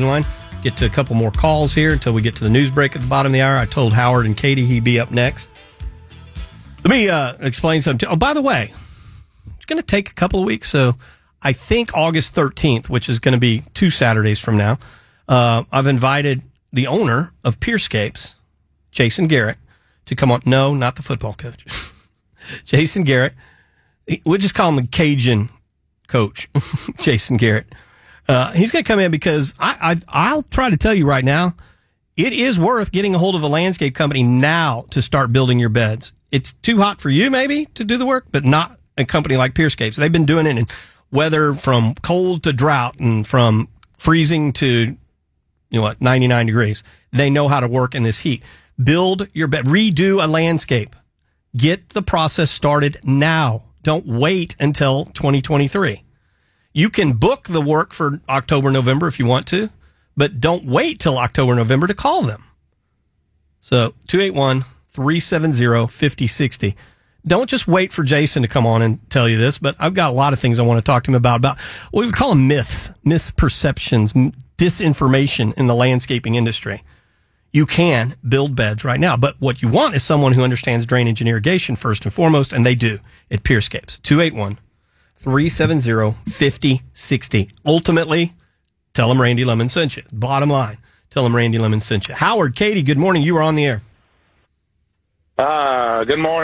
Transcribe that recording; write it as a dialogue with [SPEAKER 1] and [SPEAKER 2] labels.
[SPEAKER 1] line. Get to a couple more calls here until we get to the news break at the bottom of the hour. I told Howard and Katie he'd be up next. Let me uh, explain something. Oh, by the way, it's going to take a couple of weeks. So I think August 13th, which is going to be two Saturdays from now, uh, I've invited the owner of Peerscapes, Jason Garrett, to come on. No, not the football coach. Jason Garrett. We'll just call him the Cajun coach, Jason Garrett. Uh, he's going to come in because I, I, I'll try to tell you right now, it is worth getting a hold of a landscape company now to start building your beds. It's too hot for you maybe to do the work, but not a company like Peerscapes. They've been doing it in weather from cold to drought and from freezing to, you know what, 99 degrees. They know how to work in this heat. Build your bed, redo a landscape. Get the process started now. Don't wait until 2023. You can book the work for October, November if you want to, but don't wait till October, November to call them. So 281 370 5060. Don't just wait for Jason to come on and tell you this, but I've got a lot of things I want to talk to him about, about what we call them myths, misperceptions, disinformation in the landscaping industry. You can build beds right now, but what you want is someone who understands drainage and irrigation first and foremost, and they do at Peerscapes. 281 370 5060. Ultimately, tell them Randy Lemmon sent you. Bottom line, tell them Randy Lemmon sent you. Howard, Katie, good morning. You are on the air.
[SPEAKER 2] Uh, good morning.